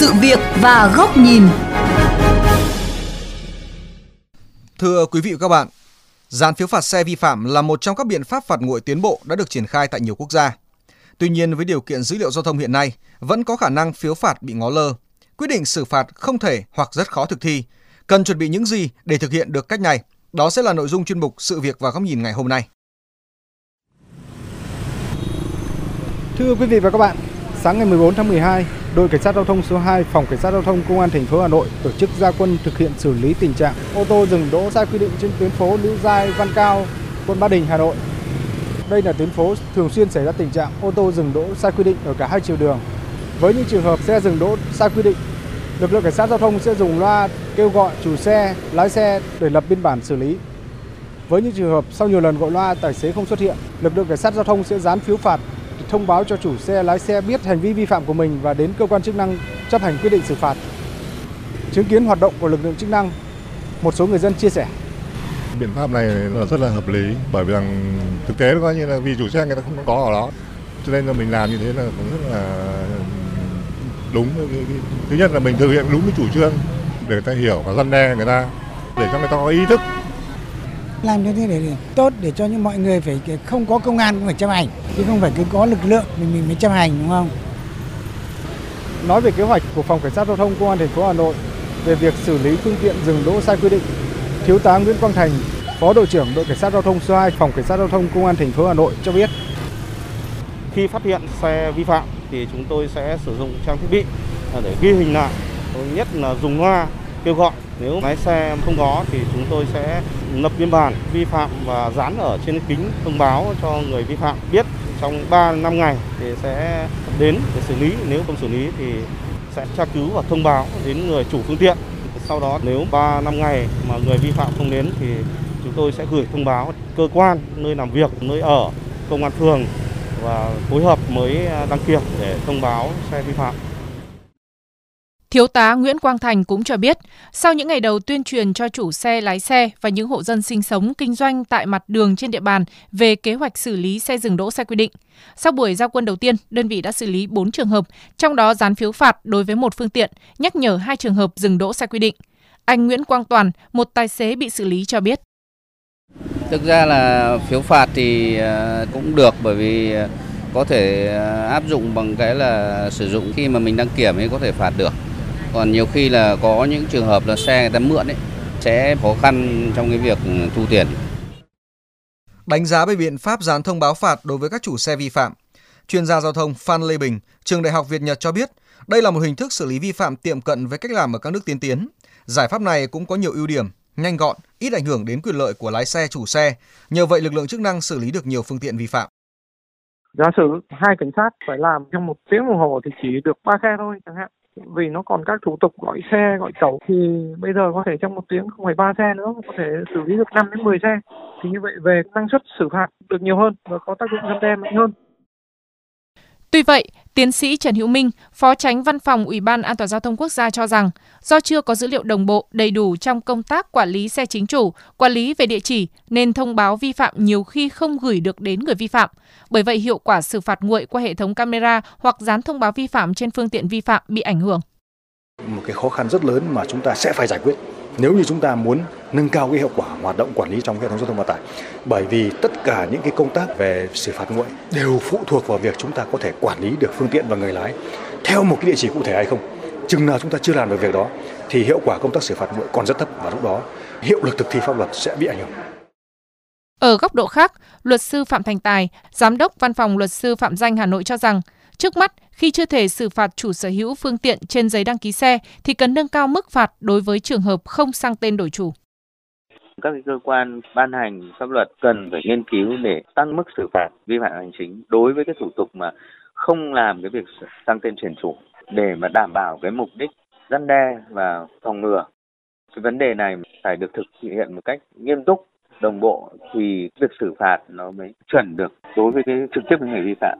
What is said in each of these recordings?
sự việc và góc nhìn. Thưa quý vị và các bạn, dán phiếu phạt xe vi phạm là một trong các biện pháp phạt nguội tiến bộ đã được triển khai tại nhiều quốc gia. Tuy nhiên với điều kiện dữ liệu giao thông hiện nay, vẫn có khả năng phiếu phạt bị ngó lơ. Quyết định xử phạt không thể hoặc rất khó thực thi. Cần chuẩn bị những gì để thực hiện được cách này? Đó sẽ là nội dung chuyên mục Sự việc và góc nhìn ngày hôm nay. Thưa quý vị và các bạn, sáng ngày 14 tháng 12, đội cảnh sát giao thông số 2 phòng cảnh sát giao thông công an thành phố Hà Nội tổ chức gia quân thực hiện xử lý tình trạng ô tô dừng đỗ sai quy định trên tuyến phố Lữ Giai, Văn Cao, quận Ba Đình, Hà Nội. Đây là tuyến phố thường xuyên xảy ra tình trạng ô tô dừng đỗ sai quy định ở cả hai chiều đường. Với những trường hợp xe dừng đỗ sai quy định, lực lượng cảnh sát giao thông sẽ dùng loa kêu gọi chủ xe, lái xe để lập biên bản xử lý. Với những trường hợp sau nhiều lần gọi loa tài xế không xuất hiện, lực lượng cảnh sát giao thông sẽ dán phiếu phạt thông báo cho chủ xe lái xe biết hành vi vi phạm của mình và đến cơ quan chức năng chấp hành quyết định xử phạt. Chứng kiến hoạt động của lực lượng chức năng, một số người dân chia sẻ. Biện pháp này là rất là hợp lý bởi vì rằng thực tế coi như là vì chủ xe người ta không có ở đó cho nên là mình làm như thế là cũng rất là đúng thứ nhất là mình thực hiện đúng cái chủ trương để người ta hiểu và răn đe người ta để cho người ta có ý thức làm như thế để tốt để cho những mọi người phải không có công an cũng phải chấp hành chứ không phải cứ có lực lượng mình mình mới chấp hành đúng không? Nói về kế hoạch của phòng cảnh sát giao thông công an thành phố Hà Nội về việc xử lý phương tiện dừng đỗ sai quy định, thiếu tá Nguyễn Quang Thành, phó đội trưởng đội cảnh sát giao thông số 2 phòng cảnh sát giao thông công an thành phố Hà Nội cho biết khi phát hiện xe vi phạm thì chúng tôi sẽ sử dụng trang thiết bị để ghi hình lại nhất là dùng loa kêu gọi nếu lái xe không có thì chúng tôi sẽ lập biên bản vi phạm và dán ở trên kính thông báo cho người vi phạm biết trong 3 năm ngày thì sẽ đến để xử lý. Nếu không xử lý thì sẽ tra cứu và thông báo đến người chủ phương tiện. Sau đó nếu 3 năm ngày mà người vi phạm không đến thì chúng tôi sẽ gửi thông báo cơ quan nơi làm việc, nơi ở, công an phường và phối hợp mới à, đăng kiểm để thông báo xe vi phạm. Thiếu tá Nguyễn Quang Thành cũng cho biết, sau những ngày đầu tuyên truyền cho chủ xe, lái xe và những hộ dân sinh sống, kinh doanh tại mặt đường trên địa bàn về kế hoạch xử lý xe dừng đỗ sai quy định. Sau buổi giao quân đầu tiên, đơn vị đã xử lý 4 trường hợp, trong đó dán phiếu phạt đối với một phương tiện, nhắc nhở hai trường hợp dừng đỗ sai quy định. Anh Nguyễn Quang Toàn, một tài xế bị xử lý cho biết. Thực ra là phiếu phạt thì à, cũng được bởi vì à, có thể à, áp dụng bằng cái là sử dụng khi mà mình đăng kiểm ấy có thể phạt được còn nhiều khi là có những trường hợp là xe người ta mượn ấy sẽ khó khăn trong cái việc thu tiền. Đánh giá về biện pháp dán thông báo phạt đối với các chủ xe vi phạm, chuyên gia giao thông Phan Lê Bình, trường Đại học Việt Nhật cho biết, đây là một hình thức xử lý vi phạm tiệm cận với cách làm ở các nước tiên tiến. Giải pháp này cũng có nhiều ưu điểm, nhanh gọn, ít ảnh hưởng đến quyền lợi của lái xe chủ xe. Nhờ vậy lực lượng chức năng xử lý được nhiều phương tiện vi phạm. Giả sử hai cảnh sát phải làm trong một tiếng đồng hồ thì chỉ được ba xe thôi chẳng hạn vì nó còn các thủ tục gọi xe, gọi tàu thì bây giờ có thể trong một tiếng không phải ba xe nữa, có thể xử lý được 5 đến 10 xe. Thì như vậy về năng suất xử phạt được nhiều hơn và có tác dụng răn đe mạnh hơn. Tuy vậy, tiến sĩ Trần Hữu Minh, Phó Tránh Văn phòng Ủy ban An toàn giao thông quốc gia cho rằng, do chưa có dữ liệu đồng bộ đầy đủ trong công tác quản lý xe chính chủ, quản lý về địa chỉ nên thông báo vi phạm nhiều khi không gửi được đến người vi phạm. Bởi vậy hiệu quả xử phạt nguội qua hệ thống camera hoặc dán thông báo vi phạm trên phương tiện vi phạm bị ảnh hưởng. Một cái khó khăn rất lớn mà chúng ta sẽ phải giải quyết nếu như chúng ta muốn nâng cao cái hiệu quả hoạt động quản lý trong hệ thống giao thông vận tải bởi vì tất cả những cái công tác về xử phạt nguội đều phụ thuộc vào việc chúng ta có thể quản lý được phương tiện và người lái theo một cái địa chỉ cụ thể hay không. Chừng nào chúng ta chưa làm được việc đó thì hiệu quả công tác xử phạt nguội còn rất thấp và lúc đó hiệu lực thực thi pháp luật sẽ bị ảnh hưởng. Ở góc độ khác, luật sư Phạm Thành Tài, giám đốc Văn phòng Luật sư Phạm Danh Hà Nội cho rằng, trước mắt khi chưa thể xử phạt chủ sở hữu phương tiện trên giấy đăng ký xe thì cần nâng cao mức phạt đối với trường hợp không sang tên đổi chủ. Các cơ quan ban hành pháp luật cần phải nghiên cứu để tăng mức xử phạt vi phạm hành chính đối với cái thủ tục mà không làm cái việc sang tên chuyển chủ để mà đảm bảo cái mục đích răn đe và phòng ngừa. Cái vấn đề này phải được thực hiện một cách nghiêm túc, đồng bộ thì việc xử phạt nó mới chuẩn được đối với cái trực tiếp người vi phạm.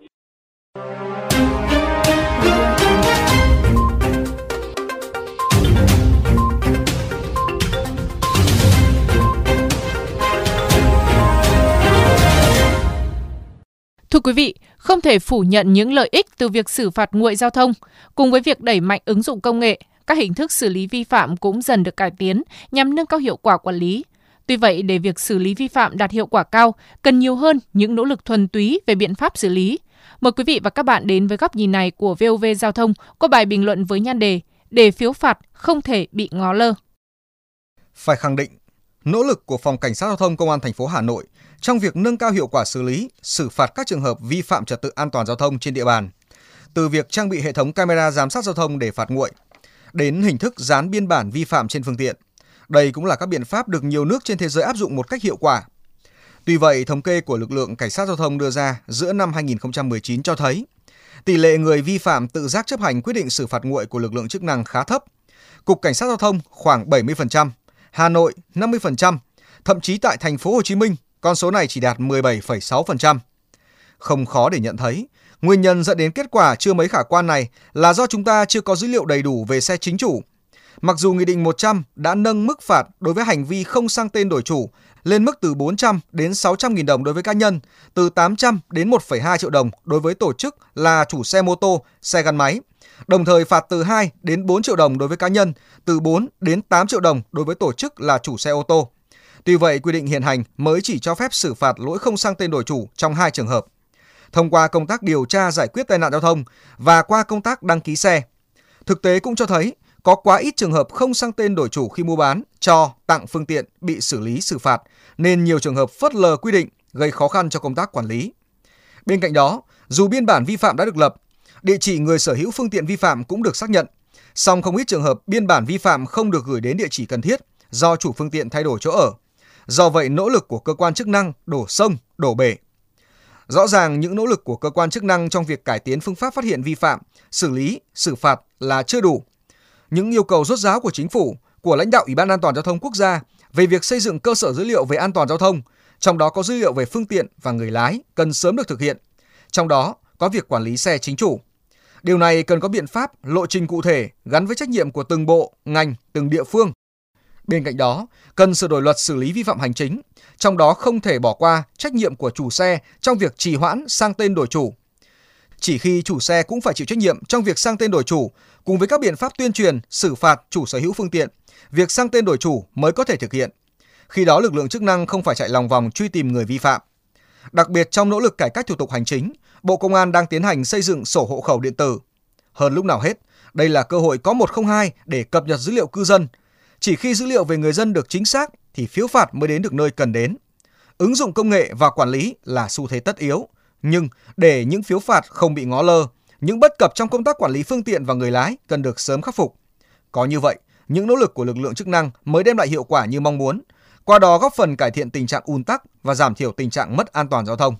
Thưa quý vị, không thể phủ nhận những lợi ích từ việc xử phạt nguội giao thông. Cùng với việc đẩy mạnh ứng dụng công nghệ, các hình thức xử lý vi phạm cũng dần được cải tiến nhằm nâng cao hiệu quả quản lý. Tuy vậy, để việc xử lý vi phạm đạt hiệu quả cao, cần nhiều hơn những nỗ lực thuần túy về biện pháp xử lý. Mời quý vị và các bạn đến với góc nhìn này của VOV Giao thông có bài bình luận với nhan đề để phiếu phạt không thể bị ngó lơ. Phải khẳng định, nỗ lực của Phòng Cảnh sát Giao thông Công an thành phố Hà Nội trong việc nâng cao hiệu quả xử lý, xử phạt các trường hợp vi phạm trật tự an toàn giao thông trên địa bàn. Từ việc trang bị hệ thống camera giám sát giao thông để phạt nguội, đến hình thức dán biên bản vi phạm trên phương tiện. Đây cũng là các biện pháp được nhiều nước trên thế giới áp dụng một cách hiệu quả. Tuy vậy, thống kê của lực lượng cảnh sát giao thông đưa ra giữa năm 2019 cho thấy tỷ lệ người vi phạm tự giác chấp hành quyết định xử phạt nguội của lực lượng chức năng khá thấp. Cục Cảnh sát giao thông khoảng 70%, Hà Nội 50%, thậm chí tại thành phố Hồ Chí Minh con số này chỉ đạt 17,6%. Không khó để nhận thấy, nguyên nhân dẫn đến kết quả chưa mấy khả quan này là do chúng ta chưa có dữ liệu đầy đủ về xe chính chủ. Mặc dù Nghị định 100 đã nâng mức phạt đối với hành vi không sang tên đổi chủ lên mức từ 400 đến 600 nghìn đồng đối với cá nhân, từ 800 đến 1,2 triệu đồng đối với tổ chức là chủ xe mô tô, xe gắn máy. Đồng thời phạt từ 2 đến 4 triệu đồng đối với cá nhân, từ 4 đến 8 triệu đồng đối với tổ chức là chủ xe ô tô. Tuy vậy, quy định hiện hành mới chỉ cho phép xử phạt lỗi không sang tên đổi chủ trong hai trường hợp. Thông qua công tác điều tra giải quyết tai nạn giao thông và qua công tác đăng ký xe. Thực tế cũng cho thấy có quá ít trường hợp không sang tên đổi chủ khi mua bán, cho, tặng phương tiện bị xử lý xử phạt, nên nhiều trường hợp phớt lờ quy định gây khó khăn cho công tác quản lý. Bên cạnh đó, dù biên bản vi phạm đã được lập, địa chỉ người sở hữu phương tiện vi phạm cũng được xác nhận, song không ít trường hợp biên bản vi phạm không được gửi đến địa chỉ cần thiết do chủ phương tiện thay đổi chỗ ở. Do vậy, nỗ lực của cơ quan chức năng đổ sông, đổ bể. Rõ ràng những nỗ lực của cơ quan chức năng trong việc cải tiến phương pháp phát hiện vi phạm, xử lý, xử phạt là chưa đủ. Những yêu cầu rốt ráo của chính phủ, của lãnh đạo Ủy ban An toàn giao thông quốc gia về việc xây dựng cơ sở dữ liệu về an toàn giao thông, trong đó có dữ liệu về phương tiện và người lái cần sớm được thực hiện. Trong đó có việc quản lý xe chính chủ. Điều này cần có biện pháp, lộ trình cụ thể gắn với trách nhiệm của từng bộ, ngành, từng địa phương Bên cạnh đó, cần sửa đổi luật xử lý vi phạm hành chính, trong đó không thể bỏ qua trách nhiệm của chủ xe trong việc trì hoãn sang tên đổi chủ. Chỉ khi chủ xe cũng phải chịu trách nhiệm trong việc sang tên đổi chủ, cùng với các biện pháp tuyên truyền, xử phạt chủ sở hữu phương tiện, việc sang tên đổi chủ mới có thể thực hiện. Khi đó lực lượng chức năng không phải chạy lòng vòng truy tìm người vi phạm. Đặc biệt trong nỗ lực cải cách thủ tục hành chính, Bộ Công an đang tiến hành xây dựng sổ hộ khẩu điện tử. Hơn lúc nào hết, đây là cơ hội có 102 để cập nhật dữ liệu cư dân, chỉ khi dữ liệu về người dân được chính xác thì phiếu phạt mới đến được nơi cần đến. Ứng dụng công nghệ và quản lý là xu thế tất yếu, nhưng để những phiếu phạt không bị ngó lơ, những bất cập trong công tác quản lý phương tiện và người lái cần được sớm khắc phục. Có như vậy, những nỗ lực của lực lượng chức năng mới đem lại hiệu quả như mong muốn, qua đó góp phần cải thiện tình trạng ùn tắc và giảm thiểu tình trạng mất an toàn giao thông.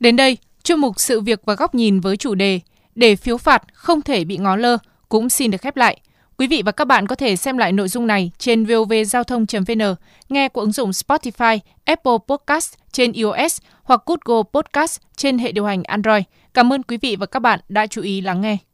Đến đây, chuyên mục sự việc và góc nhìn với chủ đề để phiếu phạt không thể bị ngó lơ cũng xin được khép lại. Quý vị và các bạn có thể xem lại nội dung này trên vovgiao thông.vn, nghe qua ứng dụng Spotify, Apple Podcast trên iOS hoặc Google Podcast trên hệ điều hành Android. Cảm ơn quý vị và các bạn đã chú ý lắng nghe.